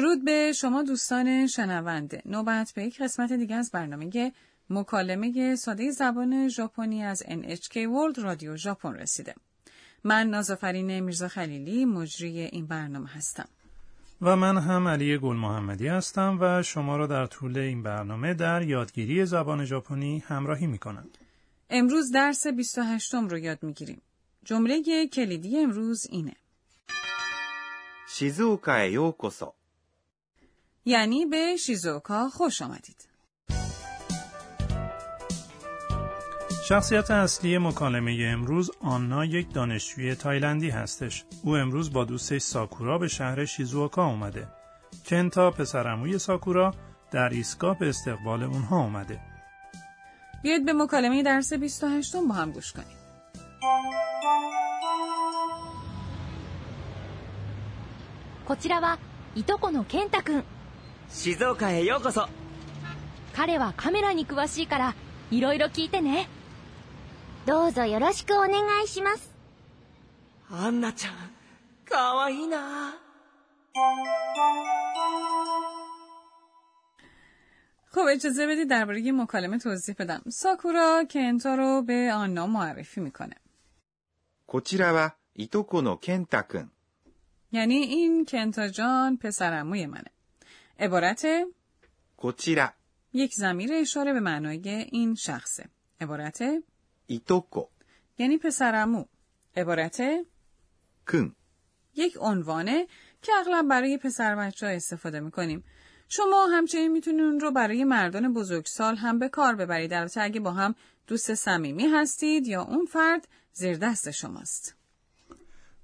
درود به شما دوستان شنونده نوبت به یک قسمت دیگه از برنامه مکالمه ساده زبان ژاپنی از NHK World رادیو ژاپن رسیده من نازافرین میرزا خلیلی مجری این برنامه هستم و من هم علی گل محمدی هستم و شما را در طول این برنامه در یادگیری زبان ژاپنی همراهی می کنم. امروز درس 28 رو یاد می گیریم. جمله کلیدی امروز اینه. شیزوکا یوکوسو یعنی به شیزوکا خوش آمدید. شخصیت اصلی مکالمه امروز آنا یک دانشجوی تایلندی هستش. او امروز با دوستش ساکورا به شهر شیزوکا اومده. کنتا پسرعموی ساکورا در ایستگاه به استقبال اونها اومده. بیاید به مکالمه درس 28 با هم گوش کنیم. 静岡へようこそ彼はカメラに詳しいからいろいろ聞いてねどうぞよろしくお願いします。 アンナちゃんかわいいな خب اجازه بدید درباره این مکالمه توضیح بدم. ساکورا کنتا رو به آنا معرفی میکنه. こちらはいとこの健太くん。 یعنی این کنتا جان پسرعموی منه. عبارت こちら、 یک زمیر اشاره به معنای این شخصه. عبارت いとこ、 یعنی پسرعمو. عبارت くん。 یک عنوانه که اغلب برای پسر بچه ها استفاده میکنیم. شما همچنین میتونید اون رو برای مردان بزرگسال هم به کار ببرید. البته اگه با هم دوست صمیمی هستید یا اون فرد زیر دست شماست.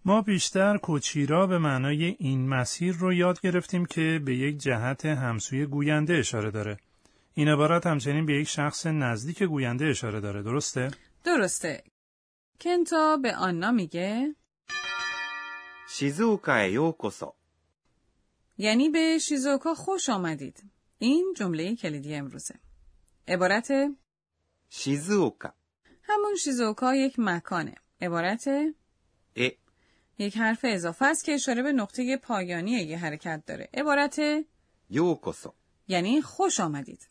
ما بیشتر کوچیرا به معنای این مسیر رو یاد گرفتیم که به یک جهت همسوی گوینده اشاره داره. این عبارت همچنین به یک شخص نزدیک گوینده اشاره داره. درسته؟ درسته. کنتا به آنا میگه شیزوکا یوکوسو یعنی به شیزوکا خوش آمدید. این جمله کلیدی امروزه. عبارت شیزوکا همون شیزوکا یک مکانه. عبارت یک حرف اضافه است که اشاره به نقطه پایانی یه حرکت داره. عبارت یوکوسو یعنی خوش آمدید.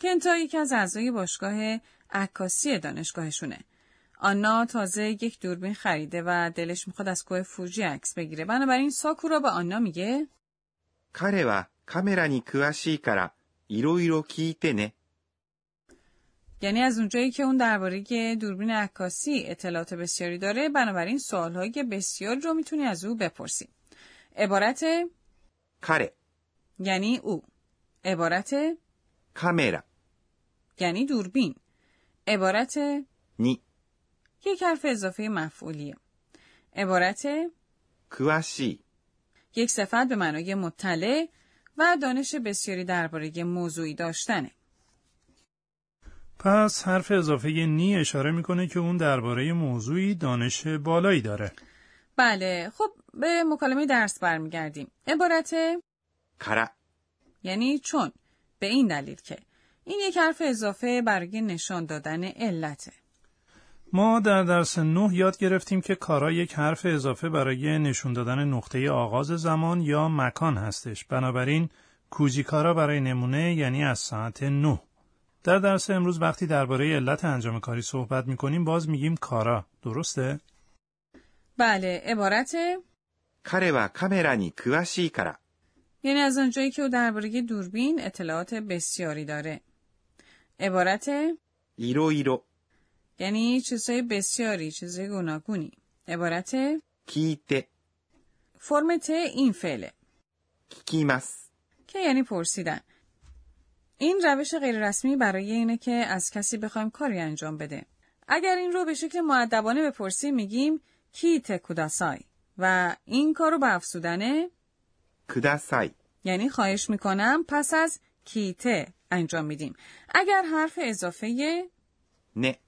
کنتا یکی از اعضای باشگاه عکاسی دانشگاهشونه. آنا تازه یک دوربین خریده و دلش می‌خواد از کوه فوجی عکس بگیره. بنابراین ساکورا به آنا میگه کاره و کامرا نی کواشی کارا ایرو ایرو کیته نه. یعنی از اونجایی که اون درباره دوربین عکاسی اطلاعات بسیاری داره بنابراین سوالهای بسیار رو می‌تونی از او بپرسی. عبارت کاره یعنی او. عبارت کامرا. یعنی دوربین. عبارت نی. یک حرف اضافه مفعولیه. عبارت کواشی یک صفت به معنای مطلع و دانش بسیاری درباره موضوعی داشتنه. پس حرف اضافه نی اشاره می‌کنه که اون درباره موضوعی دانش بالایی داره. بله خب به مکالمه درس برمیگردیم. عبارت から、یعنی چون به این دلیل که این یک حرف اضافه برای نشان دادن علته. ما در درس نه یاد گرفتیم که کارا یک حرف اضافه برای نشون دادن نقطه آغاز زمان یا مکان هستش. بنابراین کوجیکارا برای نمونه یعنی از ساعت نه. در درس امروز وقتی درباره علت انجام کاری صحبت میکنیم باز میگیم کارا. درسته؟ بله عبارت 彼はカメラに詳しいから、 یعنی از آنجایی که او درباره دوربین اطلاعات بسیاری داره. عبارت いろいろ یعنی چیزهای بسیاری، چیزهای گوناگونی. عبارت 聞いて、 فرم ت این فعله 聞きます。 که یعنی پرسیدن. این روش غیررسمی برای اینه که از کسی بخوایم کاری انجام بده. اگر این رو به شکل معدبانه پرسی میگیم کیت کوداسای و این کار رو به افسودنه کوداسای یعنی خواهش می‌کنم پس از کیته انجام میدیم. اگر حرف اضافه نه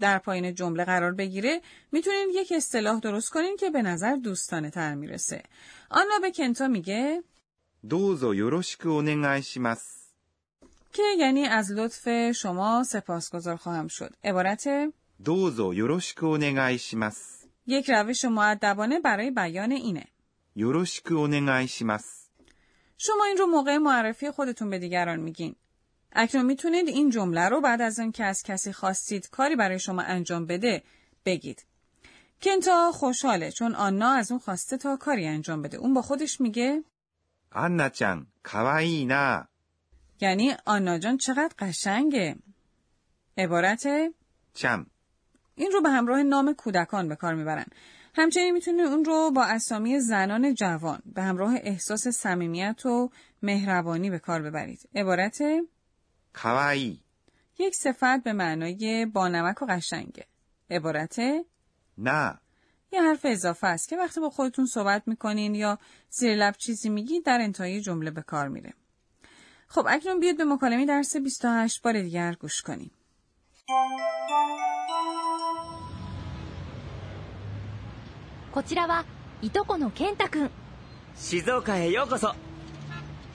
در پایین جمله قرار بگیره می‌تونین یک اصطلاح درست کنین که به نظر دوستانه تر می‌رسه. آنها به کنتا میگه دوزو یوروشیکو اونگای شیمس که یعنی از لطف شما سپاسگزار خواهم شد. عبارت دوزو یوروشیکو اونگای شیماس یک روش معدبانه برای بیان اینه. یوروشیکو اونگای شیماس شما این رو موقع معرفی خودتون به دیگران میگین. اکنون می‌تونید این جمله رو بعد از اون که از کسی خواستید کاری برای شما انجام بده بگید. کنتا خوشحاله چون آنا از اون خواسته تا کاری انجام بده. اون با خودش میگه آنا چان کاوایی نا یعنی آنا جان چقدر قشنگه. عبارت چم این رو به همراه نام کودکان به کار می‌برن. همچنین می‌تونی اون رو با اسامی زنان جوان به همراه احساس صمیمیت و مهربانی به کار ببرید. عبارت کوایی یک صفت به معنای بانمک و قشنگه. عبارت نه. یه حرف اضافه است که وقتی با خودتون صحبت می‌کنین یا زیر لب چیزی میگی در انتهای جمله به کار میره. خب اکنون بیاد به مکالمه درس 28 بار دیگر گوش کنیم. こちらはいとこの健太くん静岡へようこそ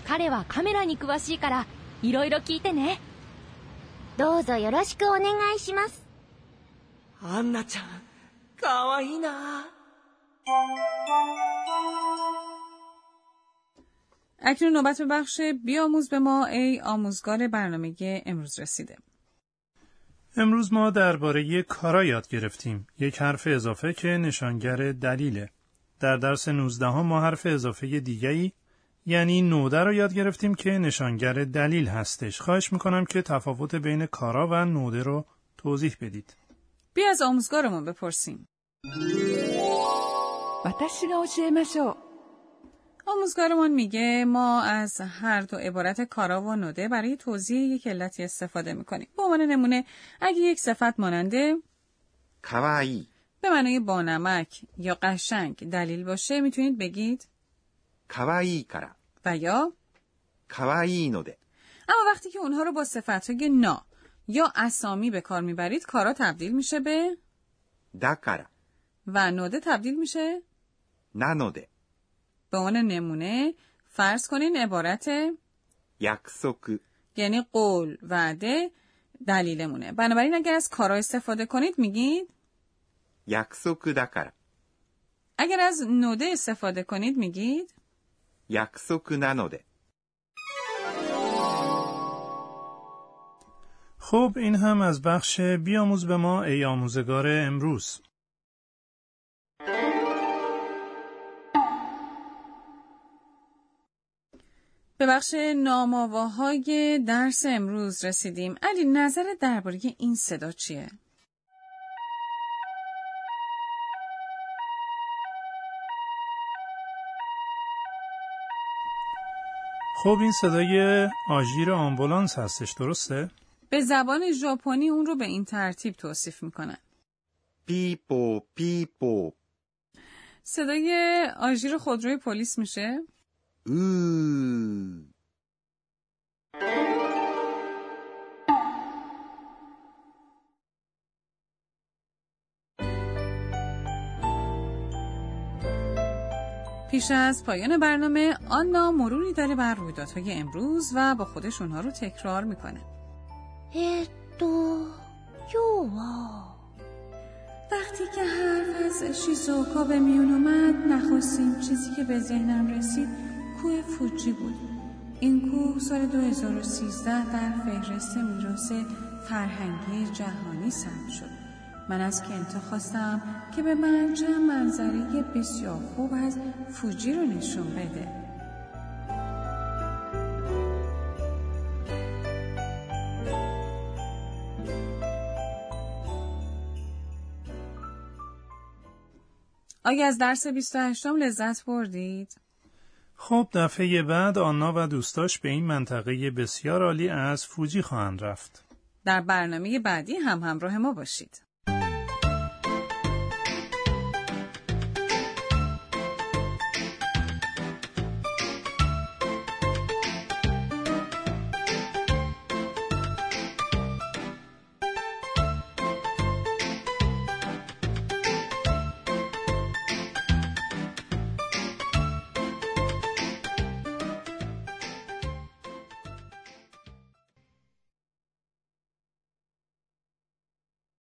彼はカメラに詳しいからいろいろ聞いてねどうぞよろしくお願いします。アンナちゃんかわいいな اکنون نوبت به بخش بیاموز به ما ای آموزگار برنامه امروز رسیده. امروز ما درباره کارا یاد گرفتیم. یک حرف اضافه که نشانگر دلیله. در درس 19 ها ما حرف اضافه دیگری یعنی نوده رو یاد گرفتیم که نشانگر دلیل هستش. خواهش می‌کنم که تفاوت بین کارا و نوده رو توضیح بدید. بیا از آموزگارمون بپرسیم. آموزگارمان میگه ما از هر دو عبارت کارا و نوده برای توضیح یک علتی استفاده می‌کنیم. به عنوان نمونه اگه یک صفت ماننده کوایی به معنای بانمک یا قشنگ دلیل باشه می‌تونید بگید کوایی کارا. و یا کوایی نوده. اما وقتی که اونها رو با صفتهای نا یا اسامی به کار می‌برید کارا تبدیل میشه به دکارا. و نوده تبدیل میشه نانوده به عنوان نمونه فرض کنین عبارت یکسوک یعنی قول وعده دلیلمونه. بنابراین اگر از کارا استفاده کنید میگید یکسوک دکر اگر از نوده استفاده کنید میگید یکسوک ننوده. خب این هم از بخش بیاموز به ما ای آموزگار امروز. به بخش ناماواهای درس امروز رسیدیم. علی نظر درباره این صدا چیه؟ خب این صدای آژیر آمبولانس هستش درسته؟ به زبان ژاپنی اون رو به این ترتیب توصیف می‌کنن. بیپو. بیبو صدای آژیر خودروی پلیس میشه؟ う پیش از پایان برنامه آنا مروری داره بر رویدادهای امروز و با خودش اونها رو تکرار می‌کنه. اتو وقتی که هر از شیزوکا به میون اومد نخواستیم چیزی که به ذهنم رسید کوه فوجی بود. این کوه سال 2013 در فهرست میراث فرهنگی جهانی ثبت شد. من از کنتا خواستم که به من چند منظره بسیار خوب از فوجی رو نشون بده. آیا از درس 28 لذت بردید؟ خب دفعه بعد آنا و دوستاش به این منطقه بسیار عالی از فوجی خواهند رفت. در برنامه بعدی هم همراه ما باشید.